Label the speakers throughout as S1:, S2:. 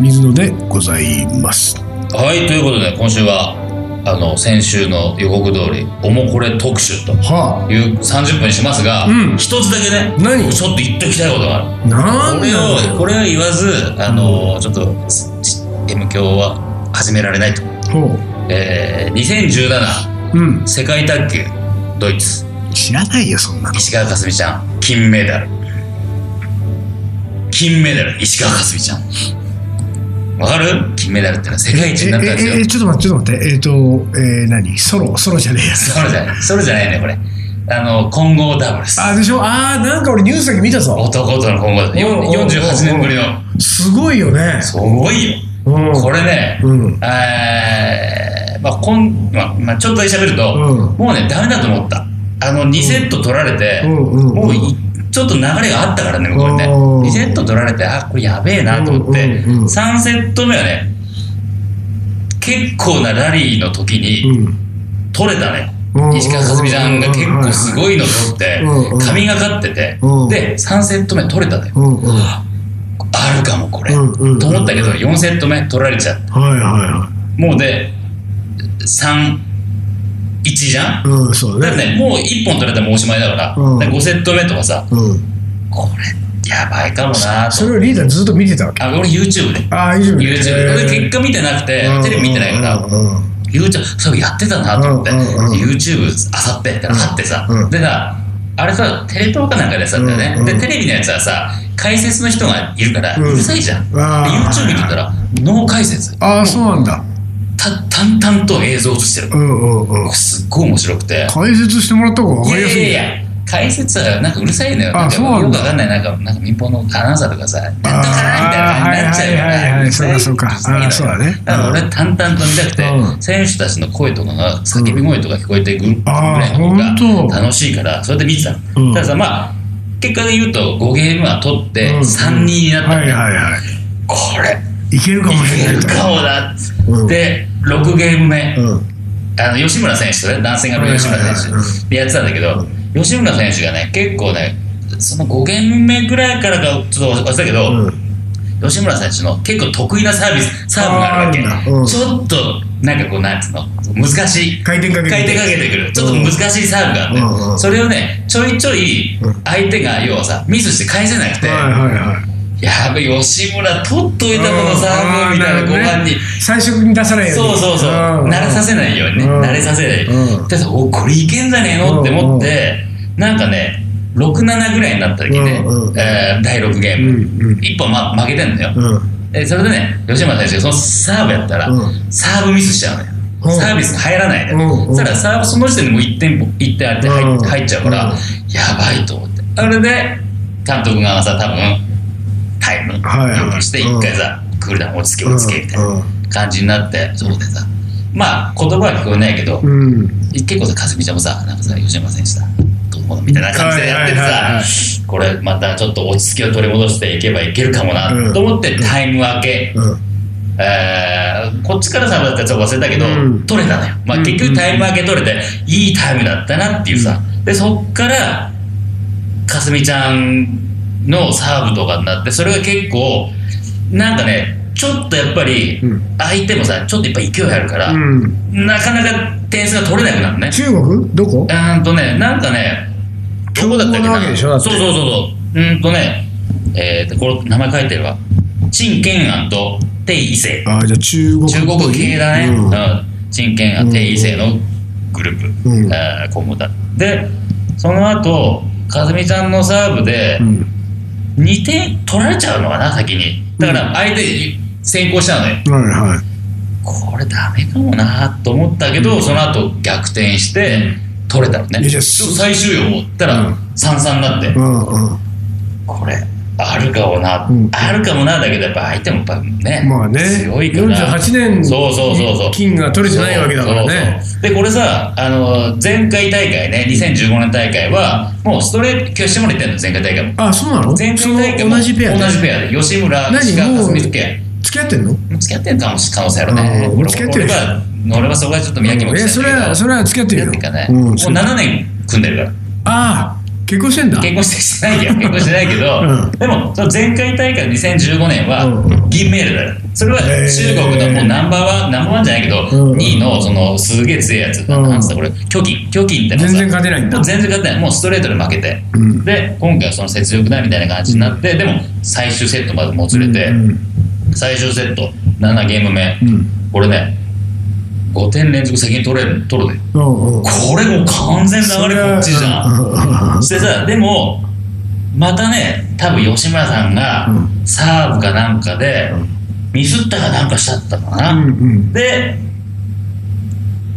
S1: 水野でございます。
S2: はい、ということで、今週は、あの、先週の予告通り、おもこれ特集と
S1: は
S2: いう30分にしますが、
S1: うん
S2: 一つだけね、
S1: 何？
S2: ちょっと言っときたいことがある。
S1: あ、なん
S2: これを、これを言わず、あの、ちょっと、し M 教は始められないと。
S1: う。ほ
S2: えー、2017
S1: う。うん。
S2: 世界卓球ドイツ
S1: 知らないよ、そんなの。
S2: 石川佳純ちゃん金メダル金メダル石川佳純ちゃんわかる？金メダルってのは世界一になったんですよ。
S1: えええちょっと待って、ちょっと待って。えっ、と、えー、何？ソロ、ソロじゃねえや。つ。
S2: それじゃない。それじゃないねこれ。あの混合ダブルス。
S1: あ、でしょ？あー、なんか俺ニュースだけ見たぞ。
S2: 男との混合ダブルス
S1: おうおうおうおう
S2: 48年ぶりの。
S1: すごいよね。
S2: すごいよ。
S1: うん。
S2: これね、
S1: うん。
S2: えーまあこんまあまあ、ちょっとだけ喋ると、
S1: うん。
S2: もうねダメだと思った。あの2セット取られて、
S1: うん。
S2: もういちょっと流れがあったからね向こうにね。
S1: うん。
S2: 2セット取られてあこれやべえなと思って、
S1: うんうんうん
S2: 3セット目はね結構なラリーの時に
S1: うん。
S2: 取れたのよ、
S1: うん
S2: 石川佳純ちゃんが結構すごいの取って、神がかってて、
S1: うん。
S2: で3セット目取れたのよ、
S1: うんうん。はい
S2: あるかもこれ、と思ったけど4セット目取られちゃって
S1: はいは
S2: もうで3 1じゃん
S1: い。うん、そう
S2: だから
S1: ね。
S2: ねもう1本取れたらもうおしまいだから、
S1: うん。
S2: で5セット目とかさ。
S1: うん。
S2: これやばいかもなと
S1: それをリーダーずっと見てたわけ？
S2: あ俺 YouTube で。
S1: ああ、YouTube で。
S2: YouTube で。結果見てなくてテレビ見てないから。
S1: うん。
S2: YouTube そうやってたなと思って。YouTube あさってって貼ってさ。
S1: うん。
S2: でさあれさテレ東かなんかでさだよね。でテレビのやつはさ解説の人がいるからう
S1: うん
S2: るさいじゃん。で YouTube 見てたらノー解説。
S1: ああ、そうなんだ。
S2: た淡々と映像としてる。
S1: うんうんうん。
S2: すっごい面白くて。
S1: 解説してもらった方が分
S2: いや
S1: かりやすい
S2: いやいや解説はなんかうるさいのよ。
S1: あそう
S2: よくわかんない。なんかなんか民放のアナウンサーとかさなんとかなみたいな感じになっちゃうから
S1: あーはいはいはいはい。そうかそうか。あーそうだね。
S2: だから俺淡々と見たくて、
S1: うん。
S2: 選手たちの声とかが叫び声とか聞こえてぐ
S1: あー
S2: らいの方が楽しいからそれで見てたの、
S1: うん。
S2: たださまあ結果で言うと5ゲームは取って
S1: うん。
S2: 3-2になったの
S1: はい
S2: ね、
S1: はいはい。
S2: これ。
S1: いけるかもしれない
S2: けるかもだ、
S1: うん。
S2: で6ゲーム目、
S1: うん。
S2: あの吉村選手とね、男性が吉村選手でやってたんだけど、吉村選手がね、結構ね、その5ゲーム目ぐらいからかちょっと忘れたけど、
S1: うん。
S2: 吉村選手の結構得意なサービス、サーブがあるわけ。
S1: うん
S2: ちょっと、なんかこう、なんつうの、難しい。
S1: 回転かけて
S2: 回転かけてくる。ちょっと難しいサーブがあって、
S1: うんうん
S2: それをね、ちょいちょい
S1: うん
S2: 相手が、要はさ、ミスして返せなくて、
S1: はいはいはい。
S2: やべ、吉村取っといたこのサーブみたいな後半に。
S1: 最初に出さないように。
S2: そうそうそう、
S1: ん。
S2: 慣れさせないように。ね、
S1: うん。
S2: 慣れさせない、
S1: うん。
S2: でおこれいけんじゃねえの？って思って、なんかね67ぐらいになった時ね、えー第6ゲーム、
S1: うんうん。
S2: 一本、ま、負けてんだよ、
S1: うん。
S2: でそれでね吉村選手がそのサーブやったら、
S1: うん。
S2: サーブミスしちゃうのよ、
S1: うん。
S2: サービスが入らないのよ、
S1: うんうん。
S2: そしたらサーブその時点でもう1点一点あって入,、
S1: うん
S2: 入っちゃうから、
S1: うん。
S2: やばいと思って。あれで監督がさ多分タイム。
S1: はいはい。
S2: 要求して
S1: うん
S2: 一回さ、クールダウン落ち着け落ち着けみたいな、
S1: うん。
S2: 感じになってそうでさまあ言葉は聞こえないけど、
S1: うん。
S2: 結構さかすみちゃんもさなんかさ吉村選手さどうもみたいな感じでやっててさこれまたちょっと落ち着きを取り戻していけばいけるかもな
S1: うん。
S2: と思ってタイム明け、
S1: うん。
S2: えーこっちからさだったら忘れたけど、
S1: うん。
S2: 取れたのよ、まあ、
S1: うん。
S2: 結局タイム明け取れていいタイムだったなっていうさ。でそっからかすみちゃんのサーブとかになってそれが結構なんかねちょっとやっぱり
S1: うん。
S2: 相手もさちょっとやっぱ勢いあるから、
S1: うん。
S2: なかなか点数が取れなくなるね。
S1: 中国？どこ？
S2: うーんとねなんかねどこだったっけ
S1: な？わ
S2: な
S1: けでしょだって。
S2: そうそうそうそう。うーんとねえーとこれ名前書いてるわ。陳建安と鄭伊成
S1: ああ、じゃあ中国。
S2: 中国系だね、
S1: うん。
S2: うん、陳建安鄭伊成のグループ、
S1: うん。
S2: えー今後だ。でその後かずみちゃんのサーブで
S1: うん。
S2: 2点取られちゃうのかな先に。だから相手先行しちゃうのよ
S1: はいはい。
S2: これダメかもなと思ったけど、その後逆転して取れたのね。最終予思ったら
S1: うん。
S2: 3-3になって、
S1: うんうん。
S2: これあるかもな、
S1: うん。
S2: あるかもなだけどやっぱ相手もやっぱね,、
S1: まあね。
S2: 強いから。
S1: 48年
S2: そうそうそうそう。
S1: 金が取れてないわけだからね。
S2: でこれさあの前回大会ね2015年大会はもうストレート決勝まで行ってんの前回大会も。
S1: あ、そうなの？
S2: 前回大会も
S1: 同じペアで？
S2: 同じペアで。吉村
S1: 何？
S2: 石川
S1: もう
S2: 佳純ペ
S1: 付き合ってんの？
S2: ア付き合ってんかもし可能性あるね
S1: 付き合ってる
S2: 俺は俺はそこはちょっと宮城も
S1: え、それは、それは付き合ってるよ。
S2: ね、
S1: うん、
S2: もう7年組んでるから。
S1: ああ、結婚してんだ？
S2: 結婚してしてないけど結婚してないけど、
S1: うん。
S2: でもその前回大会2015年は
S1: うん。
S2: 銀メダルだよ。それは中国のもうナンバーワンナンバーワンじゃないけど、
S1: うん。
S2: 2位のそのすげえ強いやつ、
S1: うん。
S2: なんつった？これ巨金巨金って
S1: 全然勝てないんだ。
S2: 全然勝てない。もうストレートで負けて、
S1: うん。
S2: で今回はその雪辱だみたいな感じになって、でも最終セットまでもつれて、
S1: うん。
S2: 最終セット7ゲーム目、
S1: うん。
S2: これね5点連続先に取れる取るで。
S1: うんうん。
S2: これもう完全流れこっちじゃん。してさでもまたね多分吉村さんが
S1: うん。
S2: サーブかなんかでミスったかなんかしちゃったのかな、
S1: うんうん。
S2: で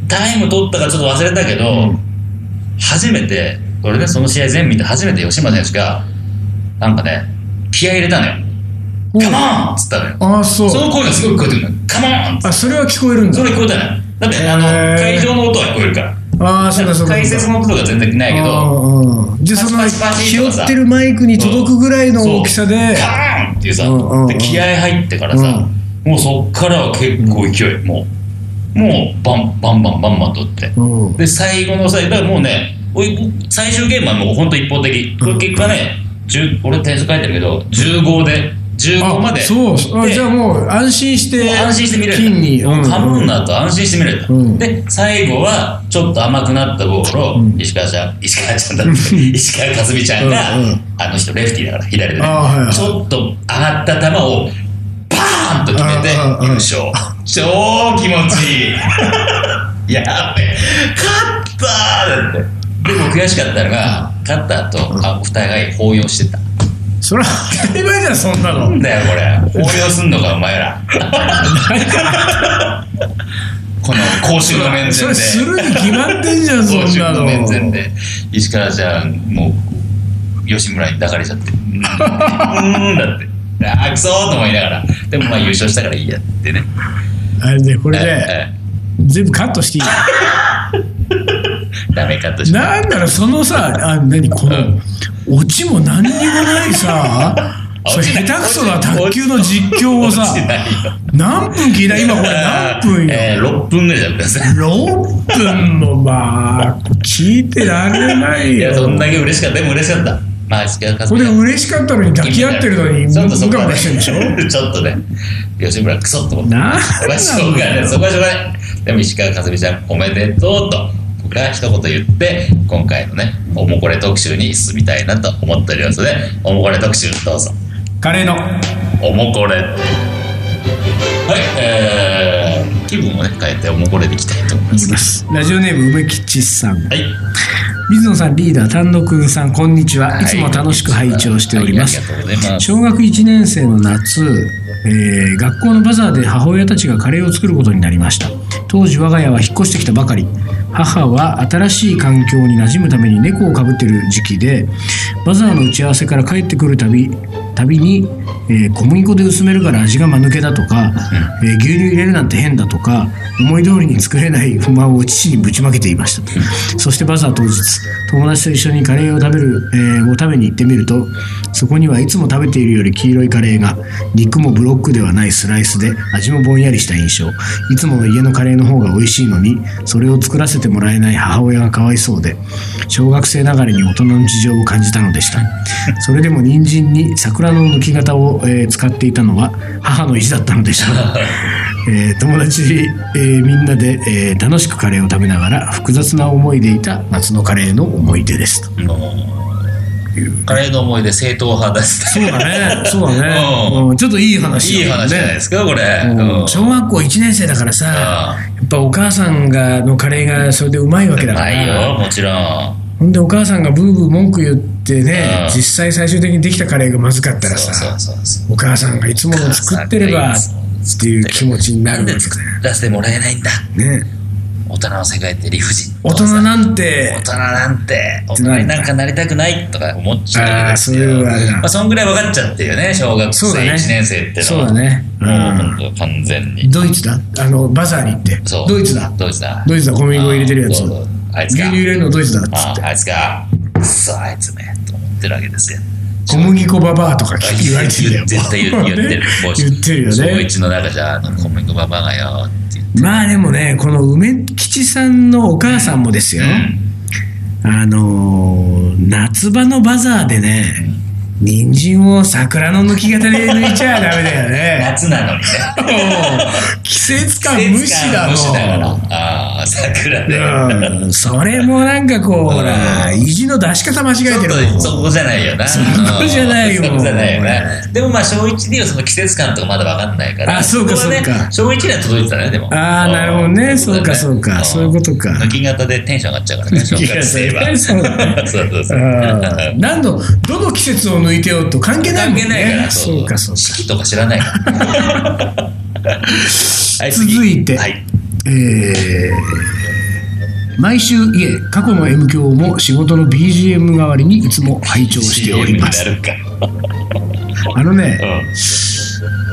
S2: タイム取ったかちょっと忘れたけど、
S1: うん。
S2: 初めて俺ねその試合全部見て初めて吉村選手がなんかね気合い入れたのよ「
S1: うん。
S2: カモン!」っつったのよ。
S1: ああそう。
S2: その声がすごい聞こえてくるのよ「カモン!」
S1: あそれは聞こえるんだ。
S2: それ聞こえたのよだってあの会場の音は聞こえるから。
S1: ああそうかそうか
S2: 解説の音とか全然ないけど。
S1: じゃあその拾ってるマイクに届くぐらいの大きさで。
S2: カーンっていうさ、気合入ってからさ、もうそっからは結構勢い、もうもうバンバンバンバンバンとって、
S1: うん。
S2: で最後の最後もうね最終ゲームはもう本当一方的。これ結果ね、10俺点数書いてるけど15で15まで。
S1: あそう。じゃあもう安心して
S2: 安心して見れる。
S1: 金に。
S2: もうカモンだと安心して見れる、
S1: うん。
S2: で最後はちょっと甘くなったボールを
S1: うん。
S2: 石川ちゃん石川ちゃんだって石川佳純ちゃんが、
S1: うんうん。
S2: あの人レフティーだから左でね、
S1: あはいはい。
S2: ちょっと上がった球をパーンと決めて優勝。超気持ちいい。やべ勝ったーだって。でも悔しかったのが勝った後あお互い抱擁してた
S1: それは当たり前じゃんそんなの。
S2: なんだよこれ。抱擁すんのかお前ら。この公衆の面前で。
S1: それするに決まってんじゃんそ
S2: 公衆の。
S1: んなの
S2: 面前で。石川ちゃんもう吉村に抱かれちゃって。うんだって。あーくそーと思いながら。でもまあ優勝したからいいやってね。
S1: あれねこれね
S2: え
S1: 全部カットしていい？
S2: えダメカットして。
S1: なんだろうそのさあ何このオチも何にもないさ それ下手くそな卓球の実況をさ何分聞いた？今これ何分よ？
S2: えー、6分ぐらいだったんですね
S1: 6分もまあ聞いてられない
S2: いやそん
S1: よ
S2: だけ嬉しかった。でも嬉しかった。まあ石川佳
S1: これ
S2: 純
S1: 嬉しかったのに抱き合ってるのに
S2: ちょっとそこはね。
S1: ムカしてるんでしょ？
S2: ちょっとね。吉村クソって思って。
S1: なん
S2: そこはしょうがない。そこはしょうがない。でも石川佳純ちゃんおめでとうと。僕が一言言って今回のねおもこれ特集に進みたいなと思っておりますのでおもこれ特集どうぞ。
S1: カレーの。
S2: おもこれ。はいえー、気分をね変えておもこれでいきたいと思い
S1: ます。ラジオネーム梅吉さん。
S2: はい。
S1: 水野さんリーダー丹野くんさんこんにちは、い、つも楽しく拝聴しております、
S2: はいありがとうございます。
S1: 小学1年生の夏、えー学校のバザーで母親たちがカレーを作ることになりました。当時我が家は引っ越してきたばかり母は新しい環境に馴染むために猫をかぶっている時期でバザーの打ち合わせから帰ってくるたびたびに、えー小麦粉で薄めるから味が間抜けだとか、えー牛乳入れるなんて変だとか思い通りに作れない不満を父にぶちまけていました。そしてバザー当日友達と一緒にカレーを食べる、えーを食べに行ってみるとそこにはいつも食べているより黄色いカレーが肉もブロックではないスライスで味もぼんやりした印象。いつもの家のカレーの方が美味しいのにそれを作らせてもらえない母親がかわいそうで小学生ながらに大人の事情を感じたのでした。それでも人参に桜の抜き型を、えー使っていたのは母の意地だったのでした、えー友達、えーみんなで、えー楽しくカレーを食べながら複雑な思いでいた夏のカレーの思い出です
S2: もう。カレーの思い出正統派です
S1: そうだね。そうだね、
S2: うん。
S1: うん。ちょっといい話
S2: いい
S1: だもん
S2: 話じゃないですかこれ、
S1: うん。
S2: うん。
S1: 小学校1年生だからさやっぱお母さんがのカレーがそれでうまいわけだか
S2: ないよ
S1: ら
S2: もちろん。
S1: ほんでお母さんがブーブー文句言ってね
S2: うん。
S1: 実際最終的にできたカレーがまずかったらさお母さんがいつもの作ってればっていう気持ちにな
S2: なんで
S1: るわけ
S2: 作らせてもらえないんだ。
S1: ね
S2: 大人の世界って理不尽。
S1: 大人なんて。
S2: 大人なんて。大人になんかなりたくないとか思っちゃうですよ。
S1: あーそういうあれだ
S2: まあ、そんぐらい分かっちゃってるよね小学生
S1: そうだね。
S2: 1年生ってのは。
S1: そうだね。うん。
S2: もう完全に。
S1: ドイツだ？あのバザーに行って。
S2: そう。
S1: ドイツだ？
S2: ドイツだ。
S1: ドイツだ。小麦粉入れてるやつ。
S2: あいつか。
S1: 牛乳入れるのドイツだっつって。
S2: ああいつか。くそあいつめ。と思ってるわけですよ
S1: 小麦粉ババアとか言われてるよ。
S2: 絶対言言ってる
S1: 言ってるよ
S2: 小
S1: ね
S2: 一の中じゃ小麦粉ババアがよ
S1: まあでもねこの梅吉さんのお母さんもですよ、
S2: うん。
S1: あのー夏場のバザーでね、人参を桜の抜き型で抜いちゃダメだよね。
S2: 夏なのにね。
S1: 季節感無視だもん。
S2: 季節感無視だから。ああ、桜で。
S1: うん、それもなんかこう、ほら、意地の出し方間違え
S2: ちょって
S1: る
S2: そこじゃないよな。そ
S1: こじゃないよ
S2: そこじゃないよな。でもまあ、小一にはその季節感とかまだ分かんないから。
S1: あそうか
S2: こはね
S1: そうか
S2: 小一には届いてたね、でも。
S1: あーなるほどね
S2: ん
S1: そうかそうか
S2: ん
S1: そういうことか
S2: 抜き型でテンション上がっちゃうからね、小学生は。
S1: そう
S2: そうそう
S1: 何度、どの季節を抜いてようと関係ないもんね。
S2: 関係ないから、
S1: そうか、そうか。
S2: 四季とか知らないから。はい、次
S1: 続いて
S2: はい。
S1: えー毎週家過去の M 響も仕事の BGM 代わりにいつも拝聴しております。あのね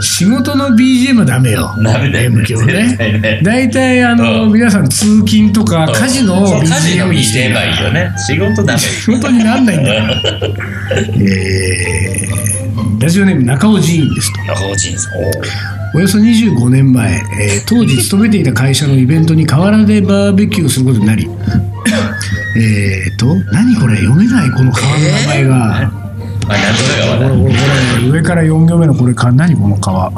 S1: 仕事の BGM はダメよ。
S2: ダメだよ。
S1: M 響ね。
S2: ね
S1: 大体あの、
S2: うん。
S1: 皆さん通勤とか
S2: うん。
S1: 家事の BGM にして。る
S2: BGM はいいよね。仕事ダメ。
S1: 仕事になんないんだ。よ えーラジオネーム中尾寺院ですと。
S2: 中尾仁さん。
S1: およそ25年前、えー当時勤めていた会社のイベントに河原でバーベキューをすることになり。えっと何これ？読めないこの川の名前が、
S2: まあ、なんとか
S1: これ
S2: が
S1: これこれ上から4行目のこれか何この川？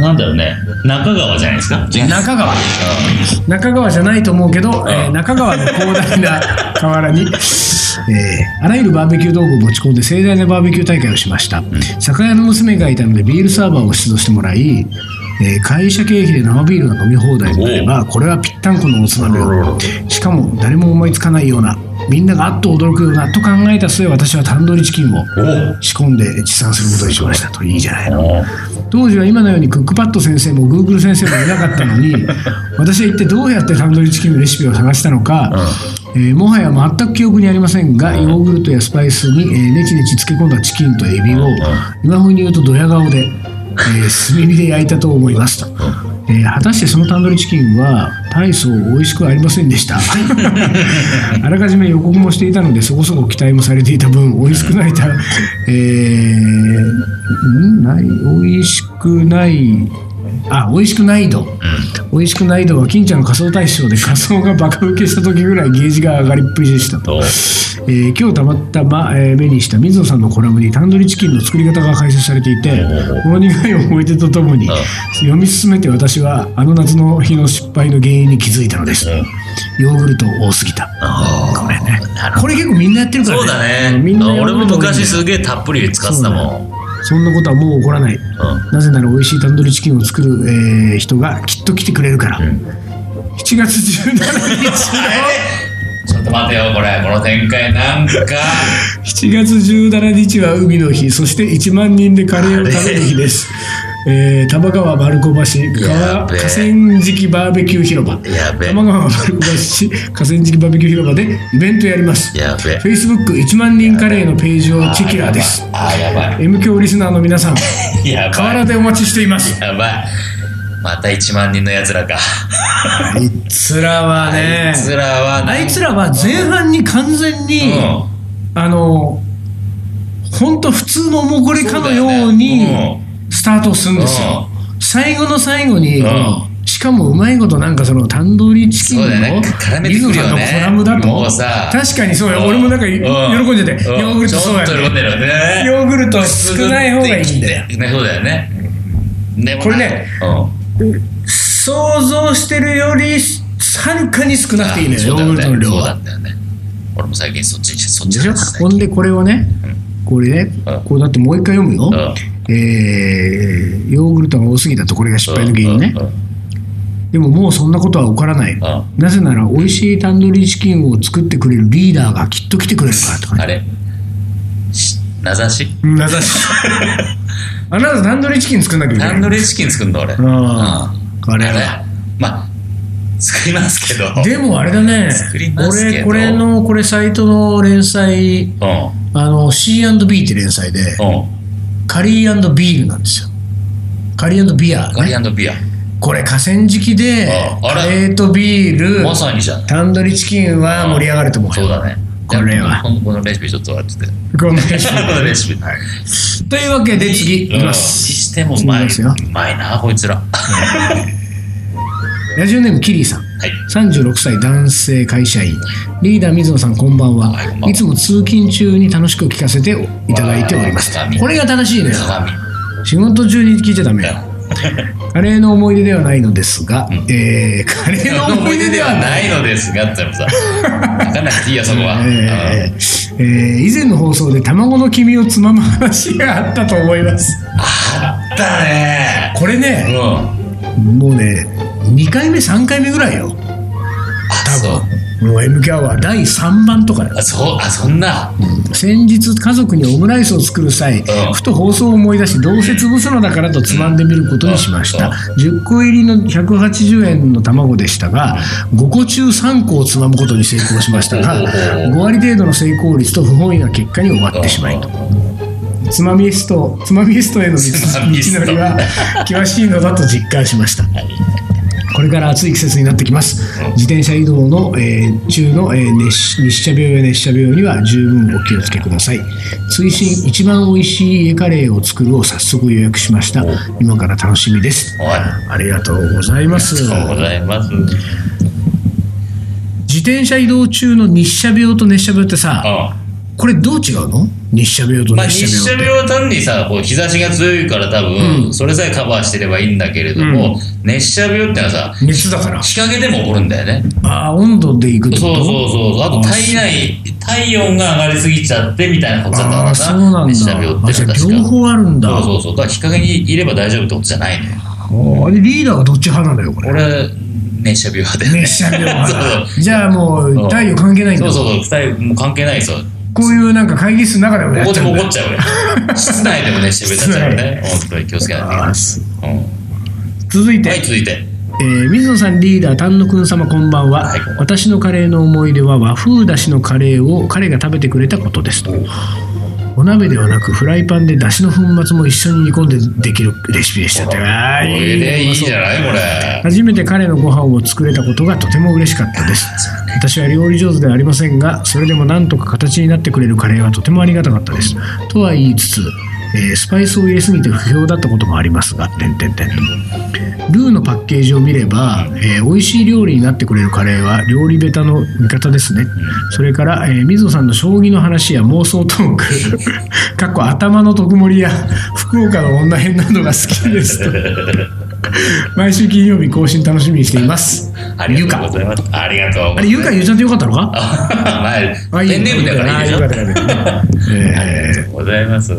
S2: なんだろうね。中川じゃないですか？
S1: 中川。中川じゃないと思うけど、えー中川の広大な河原に、えーあらゆるバーベキュー道具を持ち込んで盛大なバーベキュー大会をしました、酒屋の娘がいたのでビールサーバーを出動してもらい、えー会社経費で生ビールが飲み放題になればこれはぴったんこのおつまみを。しかも誰も思いつかないようなみんながあっと驚くようなと考えた末私はタンドリーチキンを仕込んで持参することにしましたといいじゃないの
S2: お
S1: 当時は今のようにクックパッド先生もグーグル先生もいなかったのに私は一体どうやってタンドリーチキンのレシピを探したのか、えーもはや全く記憶にありませんが、ヨーグルトやスパイスに、えーネチネチ漬け込んだチキンとエビを、今風に言うとドヤ顔で、えー炭火で焼いたと思いますと、えー果たしてそのタンドリーチキンは大層美味しくありませんでした。あらかじめ予告もしていたのでそこそこ期待もされていた分美味しくないた、えーん？ない？美味しくないあ美味しくない度、美味しくない度は金ちゃんの仮装大賞で仮装がバカ受けした時ぐらいゲージが上がりっぷりでしたと、
S2: お
S1: えー今日たまたま、えー目にした水野さんのコラムにタンドリーチキンの作り方が解説されていてこの苦い思い出とともに読み進めて私はあの夏の日の失敗の原因に気づいたのです。ヨーグルト多すぎた。これね。これ結構みんなやってるから
S2: そうだね。
S1: みんな
S2: 俺も昔す
S1: げ
S2: げえたっぷり使ってたもん。
S1: そんなことはもう起こらない。
S2: うん。
S1: なぜなら美味しいタンドリーチキンを作る、えー人がきっと来てくれるから、7月17日。の
S2: ちょっと待てよ、これ。この展開なんか。
S1: 7月17日は海の日。そして1万人でカレーを食べる日です、えー、玉川丸子橋川河川敷バーベキュー広場。玉川丸子橋河川敷バーベキュー広場でイベントやります。
S2: やべえ。
S1: Facebook1 万人カレーのページをチェキラーです。
S2: あー、やば
S1: M 教リスナーの皆さん
S2: い。や
S1: 河
S2: ばい。
S1: 原でお待ちしています。
S2: やばい。また1万人のやつらか。
S1: あいつらはね
S2: あいつらは
S1: あいつらは前半に完全に、
S2: う
S1: あの本当普通のおもこれかのように
S2: よね
S1: スタートするんですよ、最後の最後に、
S2: う
S1: しかもうまいことなんかそのタンドリーチキンの
S2: ね
S1: 水野さんのコラムだと確かにそうよ、俺もなんか喜んでて、ヨーグルトそうやね
S2: るよね。
S1: ヨーグルト少ない方がいいんだよ
S2: ね、そうだよね。
S1: これね、
S2: うん。
S1: 想像してるよりはるかに少なくていいのよ、ヨーグルトの量は。
S2: 俺も最近そっち、そっち
S1: でしょ
S2: です
S1: ほんでこれをね、これね、
S2: うん
S1: こうだってもう一回読むよ、
S2: うん
S1: えーヨーグルトが多すぎたとこれが失敗の原因ね、でももうそんなことは起こらない、
S2: ん。
S1: なぜなら美味しいタンドリーチキンを作ってくれるリーダーがきっと来てくれるからとかね。
S2: あれ？し名指し？
S1: うん名指し。あなたタンドリーチキン作んなきゃいけない。
S2: タンドリーチキン作るの俺。
S1: うん。
S2: あ
S1: これは。
S2: れ？まあ、作りますけど。
S1: でもあれだね。俺これのこれサイトの連載。
S2: うん。
S1: あの C&B って連載で。
S2: うん。
S1: カリービールなんですよカリービア、
S2: ガリ
S1: ね、
S2: ビア。
S1: これ河川敷でカレーとビール
S2: まさにじゃん。
S1: タンドリーチキンは盛り上がると思うよ
S2: そうだね。
S1: これは
S2: このレシピちょっと待ってて。
S1: このレシピ
S2: このレシピ。
S1: というわけで次いきま
S2: に
S1: す
S2: してもうまい。
S1: 次いきますよ
S2: うまいな、こいつら。
S1: ラジオネームキリーさん
S2: はい
S1: 36歳男性会社員。リーダー水野さんこんばんは、
S2: はい。
S1: つも通勤中に楽しく聞かせていただいております。
S2: 鏡
S1: これが正しいのよ。
S2: 鏡
S1: 仕事中に聞いちゃダメよ。カレーの思い出ではないのですが、えーカレーの思い出ではない。
S2: のですがってさ分かんなくていいやそこは、
S1: えーえー以前の放送で卵の黄身をつまむ話があったと思います。
S2: あったね。
S1: これね、
S2: うん。
S1: もうね2回目3回目ぐらいよ。
S2: あそう。
S1: もう MK アワー第3番とかよ。
S2: あそうあそんな。
S1: 先日家族にオムライスを作る際、
S2: うん。
S1: ふと放送を思い出しどうせ潰すのだからとつまんでみることにしました、10個入りの180円の卵でしたが5個中3個をつまむことに成功しましたが
S2: おー
S1: 5割程度の成功率と不本意な結果に終わってしまいと。つまみストつまみストへの道のりは険しいのだと実感しましたこれから暑い季節になってきます。自転車移動の、えー中の、えー熱日射病や熱射病には十分お気をつけください。追伸一番美味しい家カレーを作るを早速予約しました。今から楽しみです。
S2: おい
S1: ありがとうございます。
S2: ありがとうございます
S1: 自転車移動中の日射病と熱射病ってさ、
S2: うん
S1: これどう違うの？日射病と
S2: まあ、
S1: 熱
S2: 日射
S1: 射病
S2: は単にさこう日差しが強いから多分、
S1: うん。
S2: それさえカバーしてればいいんだけれども、熱射病ってのはさ
S1: 熱だから。
S2: 日陰でも起こるんだよね。
S1: ああ、温度でいくと？
S2: そうそうそうあと体内体温が上がりすぎちゃってみたいなことだったか
S1: そうなんだ。
S2: 熱射病って確か
S1: 両方あるんだ。
S2: そうそうそう。だから日陰にいれば大丈夫ってことじゃないのよ。
S1: あれリーダーはどっち派なのよ、これ？
S2: 俺熱射病派だよね。
S1: 熱射病派 じゃあもう太陽関係ないんだ。
S2: そうそうそう。二人もう関係ないですよ
S1: こういうなんか会議室の中でもや
S2: ここで
S1: っちゃうんだ
S2: も怒っちゃうよ室内でも熱射病になっちゃうね本当に気をつけないといけない。
S1: 続いて、
S2: はい続いて。
S1: えー水野さんリーダー丹野くん様こんばんは、
S2: はい。
S1: 私のカレーの思い出は和風だしのカレーを彼が食べてくれたことですとお鍋ではなくフライパンでだしの粉末も一緒に煮込んでできるレシピでした。ってあー
S2: これでいいじゃ
S1: い
S2: ないこれ。
S1: 初めて彼のご飯を作れたことがとても嬉しかったです。私は料理上手ではありませんがそれでもなんとか形になってくれるカレーはとてもありがたかったです。とは言いつつ、えースパイスを入れすぎて不評だったこともありますが点々点。とルーのパッケージを見れば、えー美味しい料理になってくれるカレーは料理ベタの味方ですね、それから、えー水野さんの将棋の話や妄想トーク。かっこ頭の特盛りや福岡の女編などが好きですと。毎週金曜日更新楽しみにしています。
S2: ありがとうございます。ありがとう
S1: あれゆか言っちゃってよかったのか？
S2: 前
S1: あ
S2: ペンネームだからいいでしょ。
S1: あ
S2: りがとうございます。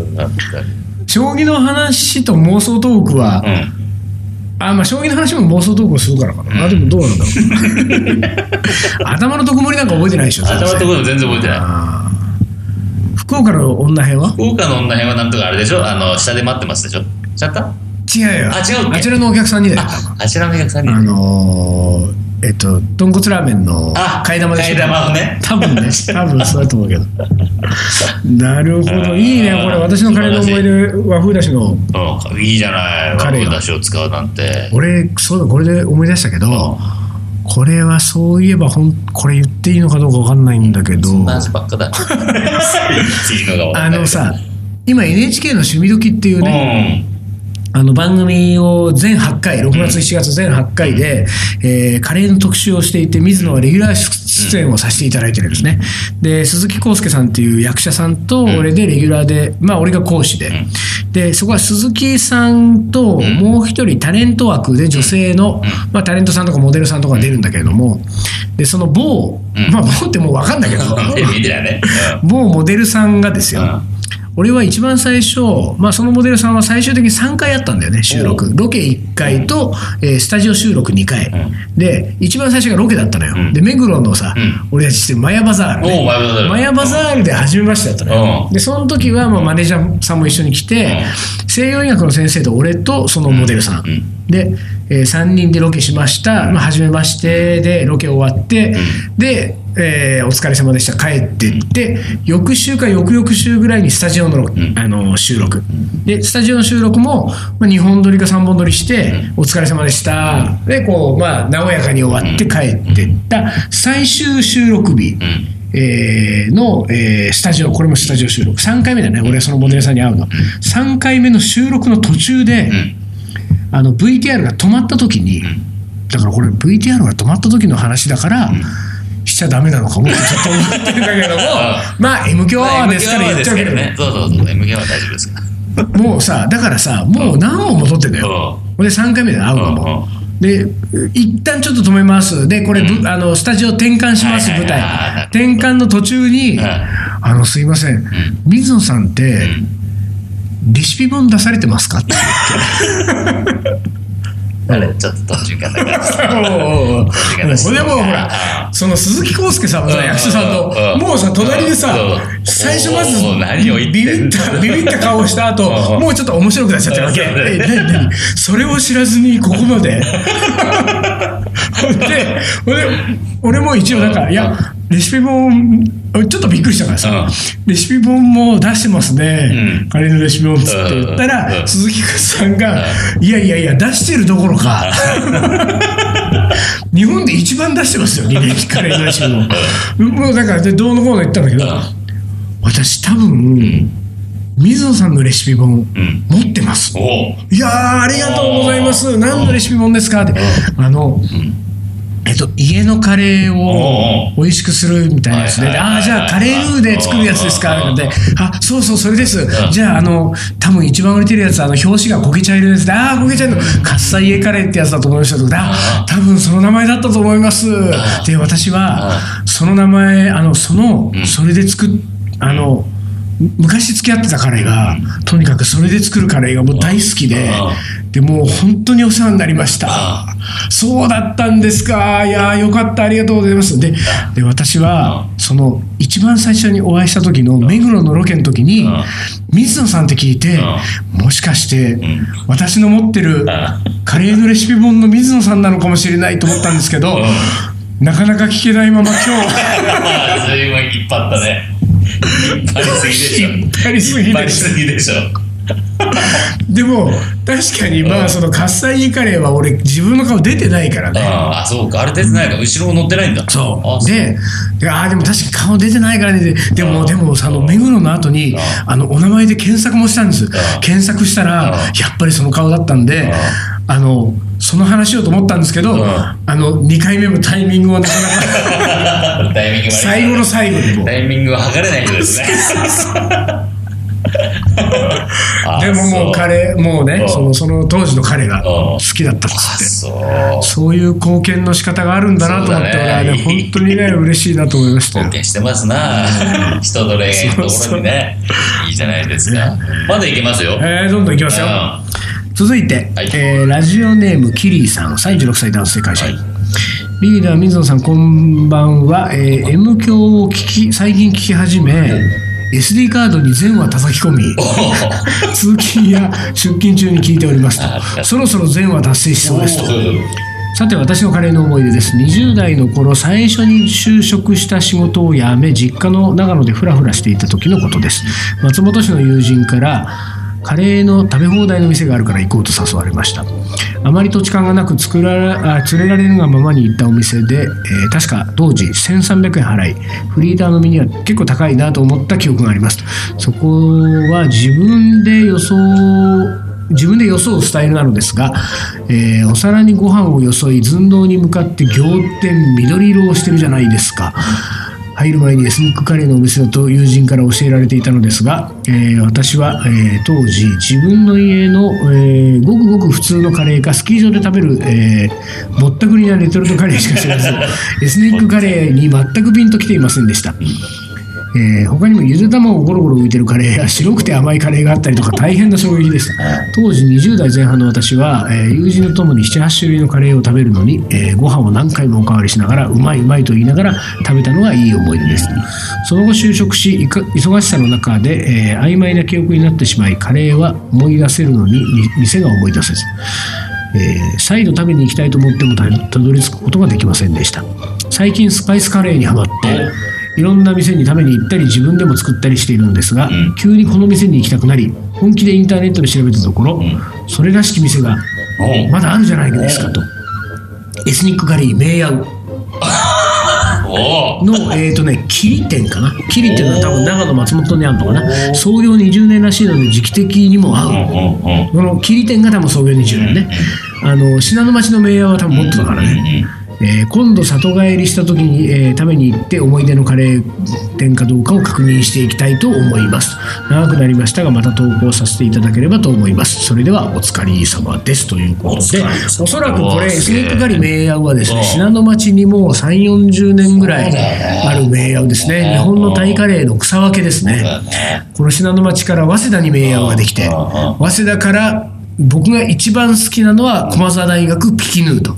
S1: 将棋の話と妄想トークは、
S2: うん。
S1: あまあ将棋の話も妄想トークをするからかな、あでもどうなんだろう。頭の特盛りなんか覚えてないでしょ
S2: 頭のところ全然覚えてない。
S1: 福岡の女編は？
S2: 福岡の女編はなんとかあれでしょ？あの下で待ってますでしょ？ちゃった？
S1: 違うよ。
S2: あ違う
S1: あちらのお客さんにだよ。
S2: ああちらのお客さんに
S1: あのーえっと豚骨ラーメンの
S2: あ
S1: 替え玉でしょ？
S2: 替え玉をね。
S1: 多分ね 多分そうだと思うけど。なるほど。いいねこれ。私のカレーの思い出和風だしの。
S2: うんいいじゃない。
S1: カレー
S2: 和風だしを使うなんて。
S1: 俺そうだこれで思い出したけどこれはそういえばほんこれ言っていいのかどうか分かんないんだけど。あのさ今 NHK の「趣味時」っていうね、あの番組を全8回、6月、7月全8回で、えーカレーの特集をしていて、水野はレギュラー出演をさせていただいてるんですね。で、鈴木康介さんっていう役者さんと、俺でレギュラーで、まあ俺が講師で、で、そこは鈴木さんと、もう一人タレント枠で女性の、まあタレントさんとかモデルさんとかが出るんだけれども、で、その某、
S2: うん。
S1: まあ某ってもう分かんないけど、某モデルさんがですよ、
S2: うん
S1: 俺は一番最初、まあ、そのモデルさんは最終的に3回やったんだよね、収録。ロケ1回と、えースタジオ収録2回。で、一番最初がロケだったのよ。
S2: うん。
S1: で、目黒のさ、
S2: うん。
S1: 俺たちしてるマヤバザール、
S2: おうマヤバザール。
S1: で初めましてだったのよ。
S2: うん。
S1: で、その時は、まあ、マネージャーさんも一緒に来て、西洋医学の先生と俺とそのモデルさん。
S2: うん。
S1: で、え3人でロケしました、まあ、初めましてでロケ終わって、で、えーお疲れ様でした。帰ってって、翌週か翌々週ぐらいにスタジオのあの収録。でスタジオの収録も、まあ、2本撮りか3本撮りして、お疲れ様でした、でこう、まあ、和やかに終わって帰ってった最終収録日、
S2: うん。
S1: えーの、えースタジオ、これもスタジオ収録、3回目だね、俺はそのモデルさんに会うの。3回目の収録の途中で、
S2: うん。
S1: あの VTR が止まった時に、だからこれ VTR が止まった時の話だから、しちゃダメなのかもってちょっと思ってるんだけども まあ M 響アワーですから言っちゃうけど、
S2: ね。そうそうそう、M 響は大丈夫です。から。
S1: もうさだからさもう何本も撮ってんだよ、ほんで3回目で会うのも、で一旦ちょっと止めます。でこれ、ぶあのスタジオ転換します、
S2: はいはい
S1: 舞台
S2: はい。
S1: 転換の途中に、
S2: はい
S1: あのすいません、水野さんって、レシピ本出されてますか？って
S2: あれ、ちょっと途中からだから。
S1: おうおうおう。ほんでもうほら
S2: あ
S1: その鈴木康介さんもさ
S2: うん。
S1: 役者さんと
S2: うん。
S1: もうさ隣でさ
S2: うん。
S1: 最初まずビビったビビった顔した後
S2: うん
S1: もうちょっと面白くなっちゃってるわけそれを知らずにここまでで俺も一応なんかいやレシピ本ちょっとびっくりしたからさ。
S2: うん
S1: レシピ本も出してますね。
S2: うん。
S1: カレーのレシピ本っつって言った
S2: うん。
S1: ら
S2: うん。
S1: 鈴木さんがいやいやいや出してるどころか。日本で一番出してますよ、履歴カレーのレシピも。もうだから、でどうのこうの言ったんだけど、私多分、水野さんのレシピ本、
S2: ん。
S1: 持ってます。いやー、ありがとうございます。何のレシピ本ですかって。あの、えっと、家のカレーを美味しくするみたいなやつで、ああ、じゃあカレールーで作るやつですか？
S2: うん
S1: って、あ、そうそう、それです。
S2: ん。
S1: じゃあ、あの、多分一番売れてるやつ、あの、表紙が焦げ茶色のやつで、ああ、焦げ茶色の、カッサイエカレーってやつだと思いましたとか、あ多分その名前だったと思います。で、私は、その名前、あの、その、それで作っ、あの、昔付き合ってたカレーが、とにかくそれで作るカレーがもう大好きで、でもう本当にお世話になりました。そうだったんですか。いやーよかった。ありがとうございます。で、で私は、その、一番最初にお会いした時の目黒のロケの時に
S2: ん、
S1: 水野さんって聞いて、もしかして、私の持ってるカレーのレシピ本の水野さんなのかもしれないと思ったんですけど、なかなか聞けないまま今日、
S2: ずいぶん引っ張ったね。引っ張りすぎ で
S1: も、確かにまあ、その、カッサイエカレーは俺、自分の顔出てないからね。
S2: ああ、そうか。あれ出てないから、後ろ乗ってないんだ。
S1: そう。
S2: あ
S1: で、でああ、でも確かに顔出てないからね。ででも、でも、あの、目黒の後に、あの、お名前で検索もしたんです。検索したら、やっぱりその顔だったんで、あの、その話しようと思ったんですけど、
S2: ん
S1: あの、2回目もタイミングはなかなか、最後の最後にも。
S2: タイミングは測れない人ですね。あ
S1: でももう彼、もうね、
S2: うん
S1: その、その当時の彼が
S2: ん
S1: 好きだったっつって。
S2: そう。
S1: いう貢献の仕方があるんだなと思って、
S2: ね
S1: 俺はね、本当にね、嬉しいなと思いましたよ
S2: 貢。献してますな。人の恋愛のところにね。いいじゃないですか。まだいけますよ。
S1: えー、どんどんいきますよ。続いて、
S2: はい
S1: えーラジオネームキリーさん36歳男性会社員、
S2: はい
S1: リーダー水野さんこんばんは、えー M 響を聞き最近聞き始め SD カードに全話叩き込み通勤や出勤中に聞いております
S2: あ
S1: とそろそろ全話達成しそうですと。さて私のカレーの思い出です。20代の頃最初に就職した仕事を辞め実家の長野でフラフラしていた時のことです。松本市の友人からカレーの食べ放題の店があるから行こうと誘われました。あまり土地勘がなく作らあ連れられるがままに行ったお店で、えー確か当時1300円払いフリーターの身には結構高いなと思った記憶があります。そこは自分で予想自分でよそうスタイルなのですが、えーお皿にご飯をよそい寸胴に向かって仰天緑色をしてるじゃないですか。入る前にエスニックカレーのお店だと友人から教えられていたのですが、えー私は、えー当時自分の家の、えーごくごく普通のカレーかスキー場で食べる、えーぼったくりなレトルトカレーしか知らず エスニックカレーに全くピンときていませんでしたえー他にもゆで卵ゴロゴロ浮いてるカレーや 白くて甘いカレーがあったりとか大変な衝撃でした。当時20代前半の私は、えー友人と共に78種類のカレーを食べるのに、えーご飯を何回もおかわりしながらうまいうまいと言いながら食べたのがいい思い出です。その後就職し忙しさの中で、えー曖昧な記憶になってしまいカレーは思い出せるのにに店が思い出せず。えー再度食べに行きたいと思ってもたたどり着くことができませんでした。最近スパイスカレーにはまっていろんな店に食べに行ったり自分でも作ったりしているのですが、
S2: ん。
S1: 急にこの店に行きたくなり本気でインターネットで調べたところ、それらしき店がまだあるじゃないですかと。エスニックカレーメイヤウ
S2: おお
S1: の、えーとね、キリ店かな。キリっていうのは多分長野松本にあるのかな。
S2: お
S1: 創業20年らしいので時期的にも合う、このキリ店が多分創業20年ね、あの信濃町の名屋は多分もっとだからね、えー今度里帰りした時に、えー食べに行って思い出のカレー店かどうかを確認していきたいと思います。長くなりましたがまた投稿させていただければと思います。それではお疲れ様です。ということで
S2: お
S1: そらくこれエスニックカリー名屋はですね
S2: うん
S1: 信濃町にもう3 4 0年ぐらいある名屋ですね。日本のタイカレーの草分けですね。この信濃町から早稲田に名屋ができて早稲田から僕が一番好きなのは駒澤大学ピキヌーと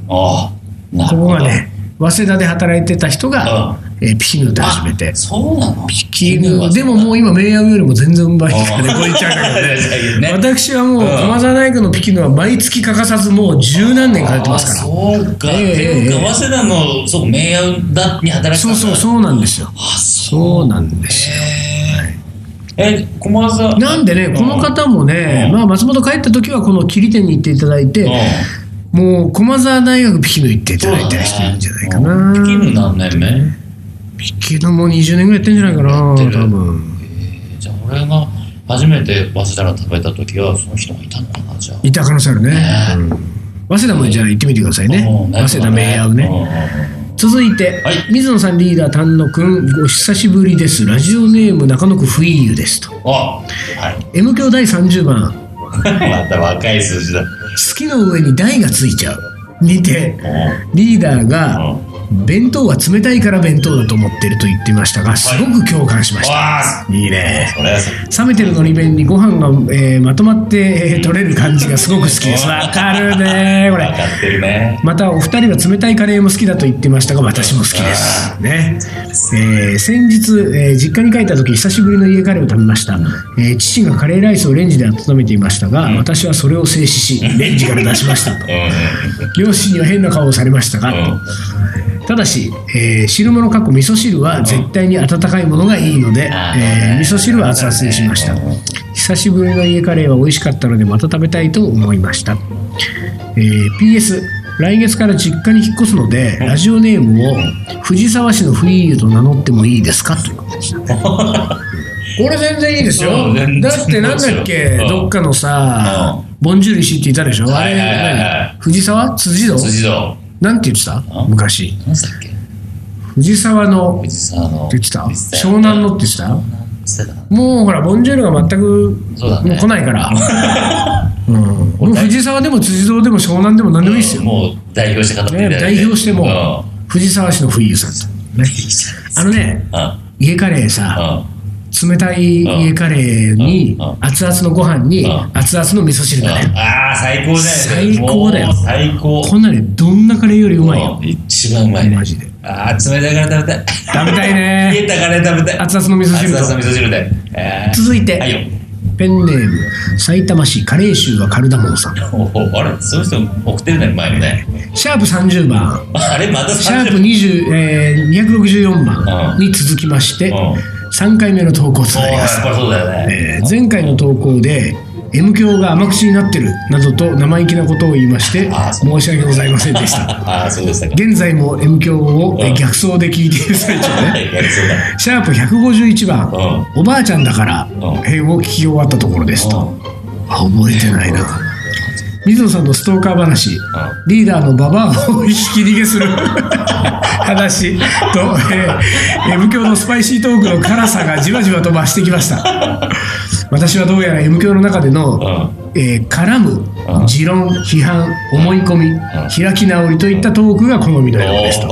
S1: ここがね早稲田で働いてた人が、えーピキヌーで始めて。
S2: そうなの？
S1: ピキヌーでももう今名屋よりも全然うまいからねこう言っちゃうんだけどね。
S2: ね
S1: 私はもう
S2: うん。
S1: 駒澤大学のピキヌーは毎月欠かさずもう十何年通ってますから。
S2: あそうか、
S1: ええ
S2: っていうか
S1: ええ。
S2: 早稲田のそう名屋だに働いてた
S1: そうそうそうなんですよ。
S2: あそ
S1: そうなんですよ。
S2: うえ駒沢。
S1: なんでねこの方もね、
S2: うん。
S1: まあ、松本帰った時はこの桐店に行っていただいて、
S2: うん
S1: もう駒澤大学ピキヌー行っていただいたりしてるんじゃないかな、
S2: うんピキヌ何年目？
S1: ピキヌーも20年ぐらいやってんじゃないかな多分。
S2: じゃあ俺が初めて早稲田が食べた時はその人がいたのかなじゃあ。
S1: いた可能性あるね、
S2: ね。
S1: うん早稲田もじゃあ行ってみてくださいね。
S2: うん
S1: 早稲田名屋をね、
S2: うんうんうん
S1: 続いて、
S2: はい。
S1: 水野さんリーダー丹野くんお久しぶりです。ラジオネーム中野区フイーユですと。
S2: あはい。
S1: M 教第30番
S2: また若い数字だ。
S1: 好きの上に台がついちゃう。にて。リーダーが弁当は冷たいから弁当だと思ってると言ってましたがすごく共感しました、
S2: わあ
S1: い、いね。冷めてるのり弁にご飯が、えーまとまって、えー取れる感じがすごく好きです。わかるねこれ。
S2: 分かってるね。
S1: またお二人は冷たいカレーも好きだと言ってましたが私も好きです。ね、えー先日、えー実家に帰った時久しぶりの家カレーを食べました、えー父がカレーライスをレンジで温めていましたが、私はそれを静止しレンジから出しましたと。
S2: うん。
S1: 両親には変な顔をされましたが、ただし、えー汁物かっこ味噌汁は絶対に温かいものがいいので、えー味噌汁は熱々にしました。久しぶりの家カレーは美味しかったのでまた食べたいと思いました、えー PS 来月から実家に引っ越すので、ラジオネームを藤沢市のフリーユと名乗ってもいいですか？ということでした。これ全然いいですよ。だってなんだっけ？
S2: うん。
S1: どっかのさボンジュール石って言ったでしょ？あ藤沢？辻堂？
S2: 辻堂
S1: なんて言ってた？
S2: うん
S1: 昔
S2: 何だっけ？
S1: 藤沢の。
S2: 藤沢の。
S1: 言ってた
S2: 言ってた？よ
S1: 湘南のって言ってた？もうほらボンジュールが全くもう来ないから、うん、もう藤沢でも辻堂でも湘南でも何でもいいですよ、
S2: もう代表して語って
S1: 代表しても
S2: う
S1: 藤沢市の冬さんあのね家カレーさ冷たい家カレーに熱々のご飯に
S2: うん。
S1: 熱々の味噌汁だね。
S2: ああ最高だよ。ね
S1: 最高だよ。
S2: 最高。
S1: こんなねどんなカレーよりうまいよ。
S2: うん。一番うまい。ね
S1: マジで。
S2: ああ冷たいから食べたい。
S1: 食べたいね。
S2: 冷えたカレー食べたい。
S1: 熱々の味噌汁と
S2: 熱々の味噌汁でえー。
S1: 続いて、
S2: はいよ。
S1: ペンネーム埼玉市カレー州はカルダモンさん。
S2: あれ？そういう人送ってるね前もね。
S1: シャープ30番。
S2: あれまた
S1: シャープ
S2: 30
S1: 20、えー、264番に続きまして、
S2: うん
S1: 3回目の投稿となります。
S2: ね。
S1: えー前回の投稿で M 教が甘口になってるなどと生意気なことを言いまして
S2: あ
S1: 申し訳ございませんでした。現在も M 教を逆走で聞いている最中ね。シャープ151番
S2: う
S1: おばあちゃんだからを聞き終わったところですと。あ覚えてないな水野さんのストーカー話。リーダーのババアを引き逃げする。話。と、えー、M 教のスパイシートークの辛さがじわじわと増してきました。私はどうやら M 教の中での、えー絡む
S2: うん。
S1: 持論批判思い込み開き直りといったトークが好みのようですと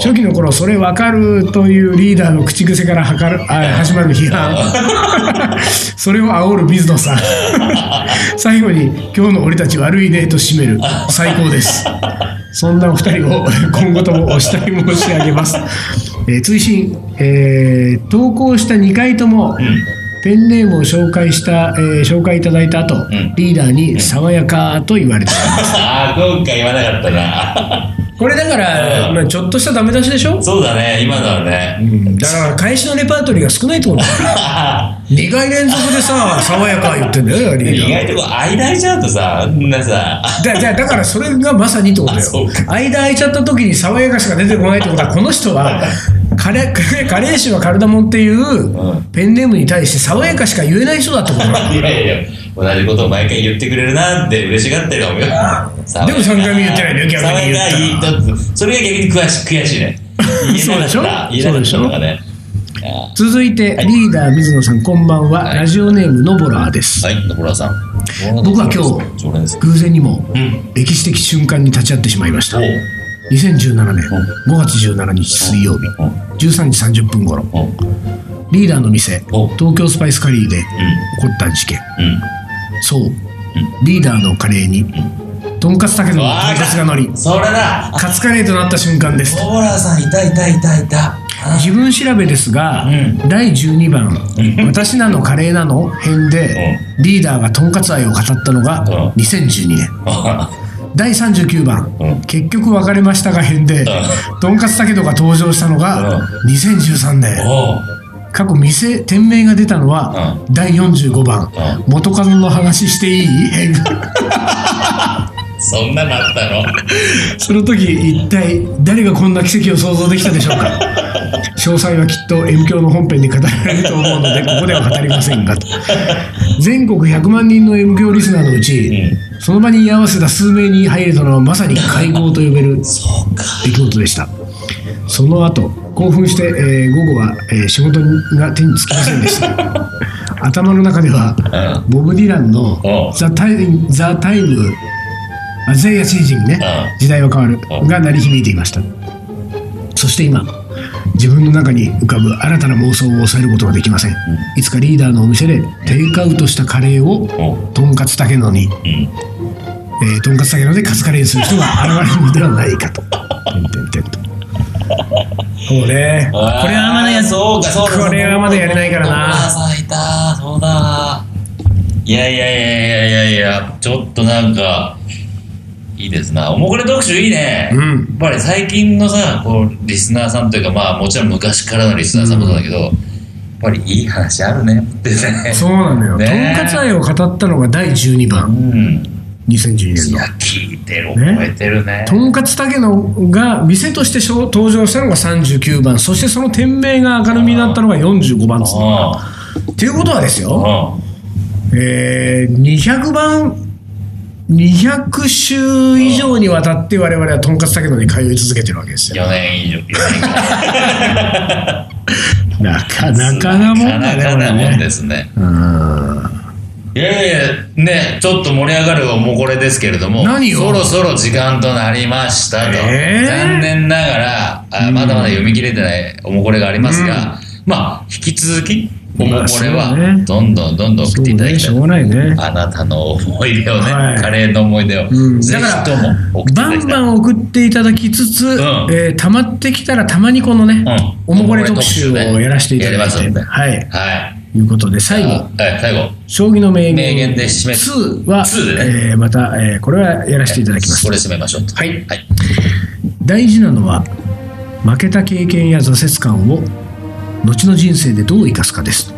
S1: 初期の頃それ分かるというリーダーの口癖からはかるあ始まる批判。それを煽る水野さん。最後に「今日の俺たち悪いね」と締める。最高です。そんなお二人を今後ともお慕い申し上げます、えー追伸、えー投稿した2回とも、ペンネームを紹介した、えー紹介いただいた後、
S2: ん。
S1: リーダーに「爽やか」と言われて
S2: ああ今回言わなかったな。
S1: これだから、
S2: うん。
S1: まあ、ちょっとしたダメ出しでしょ？
S2: そうだね今のはね。
S1: だから返しのレパートリーが少ないってことだよ2回連続でさ爽やか言ってんだよリーダー。
S2: 意外とこう間空いちゃうとさなさ。
S1: だだだからそれがまさにってこと
S2: あそう
S1: よ間空いちゃった時に爽やかしか出てこないってことはこの人はカレー カレー臭はカルダモンっていうペンネームに対して爽やかしか言えない人だってことだ。
S2: いやいや同じことを毎回言ってくれるなって嬉しがってるかもよ。
S1: でも3回目言ってないね逆に言ったら。
S2: 3回言ったそれが逆に悔し悔しいね。
S1: そうでしょ？
S2: 言えなかった言えな。かったのがね。
S1: 続いて、
S2: はい。
S1: リーダー水野さんこんばんは、
S2: はい。
S1: ラジオネームのぼらーです、
S2: はい、野村さん。
S1: 僕は今日。偶然にも
S2: うん。
S1: 歴史的瞬間に立ち会ってしまいました2017年5月17日水曜日
S2: うん
S1: 13時30分頃リーダーの店
S2: お。
S1: 東京スパイスカリーで起こった事件。
S2: うん。
S1: そう。リーダーのカレーにとんかつたけのとんかつが乗り
S2: それだ。
S1: カツカレーとなった瞬間です。
S2: 小原さんいたいたいたい。た。あ。
S1: 自分調べですが、
S2: うん。
S1: 第12番「私なのカレーなの?」編でリーダーがとんかつ愛を語ったのが
S2: うん。
S1: 2012年。
S2: あ
S1: 第39番。
S2: うん「
S1: 結局別れましたが」編でとんかつたけどが登場したのが2013年。過去店店名が出たのは第45番「元カノの話していい? 」編
S2: そんななったの？
S1: その時一体誰がこんな奇跡を想像できたでしょうか？詳細はきっと M 教の本編で語られると思うのでここでは語りませんがと。全国100万人の M 教リスナーのうち、その場に居合わせた数名に入れたのはまさに会合と呼べる。出来事でした。その後興奮して、えー午後は、えー仕事が手につきませんでした。頭の中では、ボブ・ディランの
S2: うん「
S1: ザ・タイム」ザタイムあゼイヤ・チェンジングね
S2: うん。
S1: 時代は変わる
S2: うん。
S1: が鳴り響いていました。そして今自分の中に浮かぶ新たな妄想を抑えることができませんいつかリーダーのお店でテイクアウトしたカレーをとんかつたけのに
S2: うん。
S1: えーとんかつたけのでカツカレーにする人が現れるのではないかと。そうね。これはまだや
S2: そうか、そうだ。
S1: これはまだやれないからな
S2: 小原さんいた、そうだ。いやいやいやいやいやいや、ちょっとなんか、いいですな。おもこれ特集いいね。
S1: うん
S2: やっぱり最近のさ、こう、リスナーさんというか、まあもちろん昔からのリスナーさんもそうだけど、やっぱりいい話あるねってね。
S1: そうなのよ。と
S2: ね
S1: んかつ愛を語ったのが第12
S2: う
S1: 番、
S2: ん。
S1: 2012年の
S2: いや、。聞いてる、覚えてるね。
S1: とんかつたけのが店として登場したのが39番、そしてその店名が明るみになったのが45番です。
S2: あ
S1: っていうことはです
S2: あ
S1: よ、
S2: あ
S1: えー、200番、200週以上にわたって我々はとんかつたけのに通い続けてるわけですよ。
S2: 4年以上、4年間。
S1: なかなかなもんだね、
S2: なかなかなもんですね。
S1: うん
S2: いやいやね、ちょっと盛り上がるおもこれですけれども、そろそろ時間となりましたと。
S1: えー？
S2: 残念ながらあ、まだまだ読み切れてないおもこれがありますが、まあ、引き続き、おもこれ
S1: まあ
S2: はどんどんどんどん送っていただきたい。
S1: しょうがないね。
S2: あなたの思い出をね、
S1: はい
S2: カレーの思い出を、
S1: うん
S2: ぜひとも送っていた
S1: バン
S2: だきたい。
S1: バン送っていただきつつ、
S2: ん
S1: えー溜まってきたらたまにこのね、
S2: うん
S1: おもこれ特集をやらせていただいて、
S2: やりますので
S1: はい、
S2: はい。
S1: ということで最後、
S2: はい、最後。
S1: 将棋の名言
S2: で締め
S1: 2は、
S2: 2でね
S1: えーまた、えーこれはやらせていただきます
S2: こ。れ締めましょうと。
S1: はい
S2: はい。
S1: 大事なのは負けた経験や挫折感を後の人生でどう生かすかです。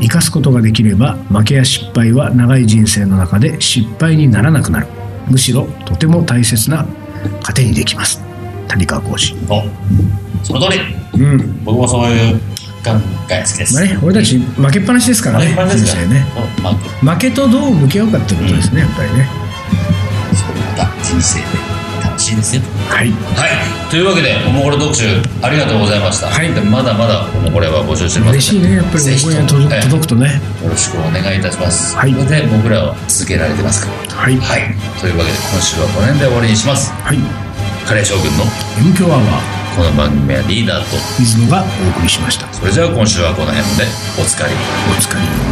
S1: 生かすことができれば負けや失敗は長い人生の中で失敗にならなくなる。むしろとても大切な糧にできます。谷川浩司。
S2: おその通り。
S1: うん。
S2: 僕もそういう考え好きです。
S1: まあね俺たち負けっぱなしですからねね。
S2: 負け。
S1: とどう向き合うかってことですねやっぱりね。
S2: そうまた人生で。楽しいですよ。
S1: はい
S2: はい。というわけで、おもこれ特集、ありがとうございました。
S1: はい
S2: でまだまだおもこれは募集してます。
S1: 嬉しいねやっぱり
S2: ぜひ
S1: 届くとね
S2: よろしくお願いいたします。
S1: はい
S2: で僕らは続けられてますか？ら。
S1: はい
S2: はい。というわけで、今週はこの辺で終わりにします。
S1: はい
S2: カレー将軍の
S1: M 強アワー
S2: この番組はリーダーと、
S1: 水野がお送りしました
S2: それじゃあ今週はこの辺でおつかり。
S1: お疲れ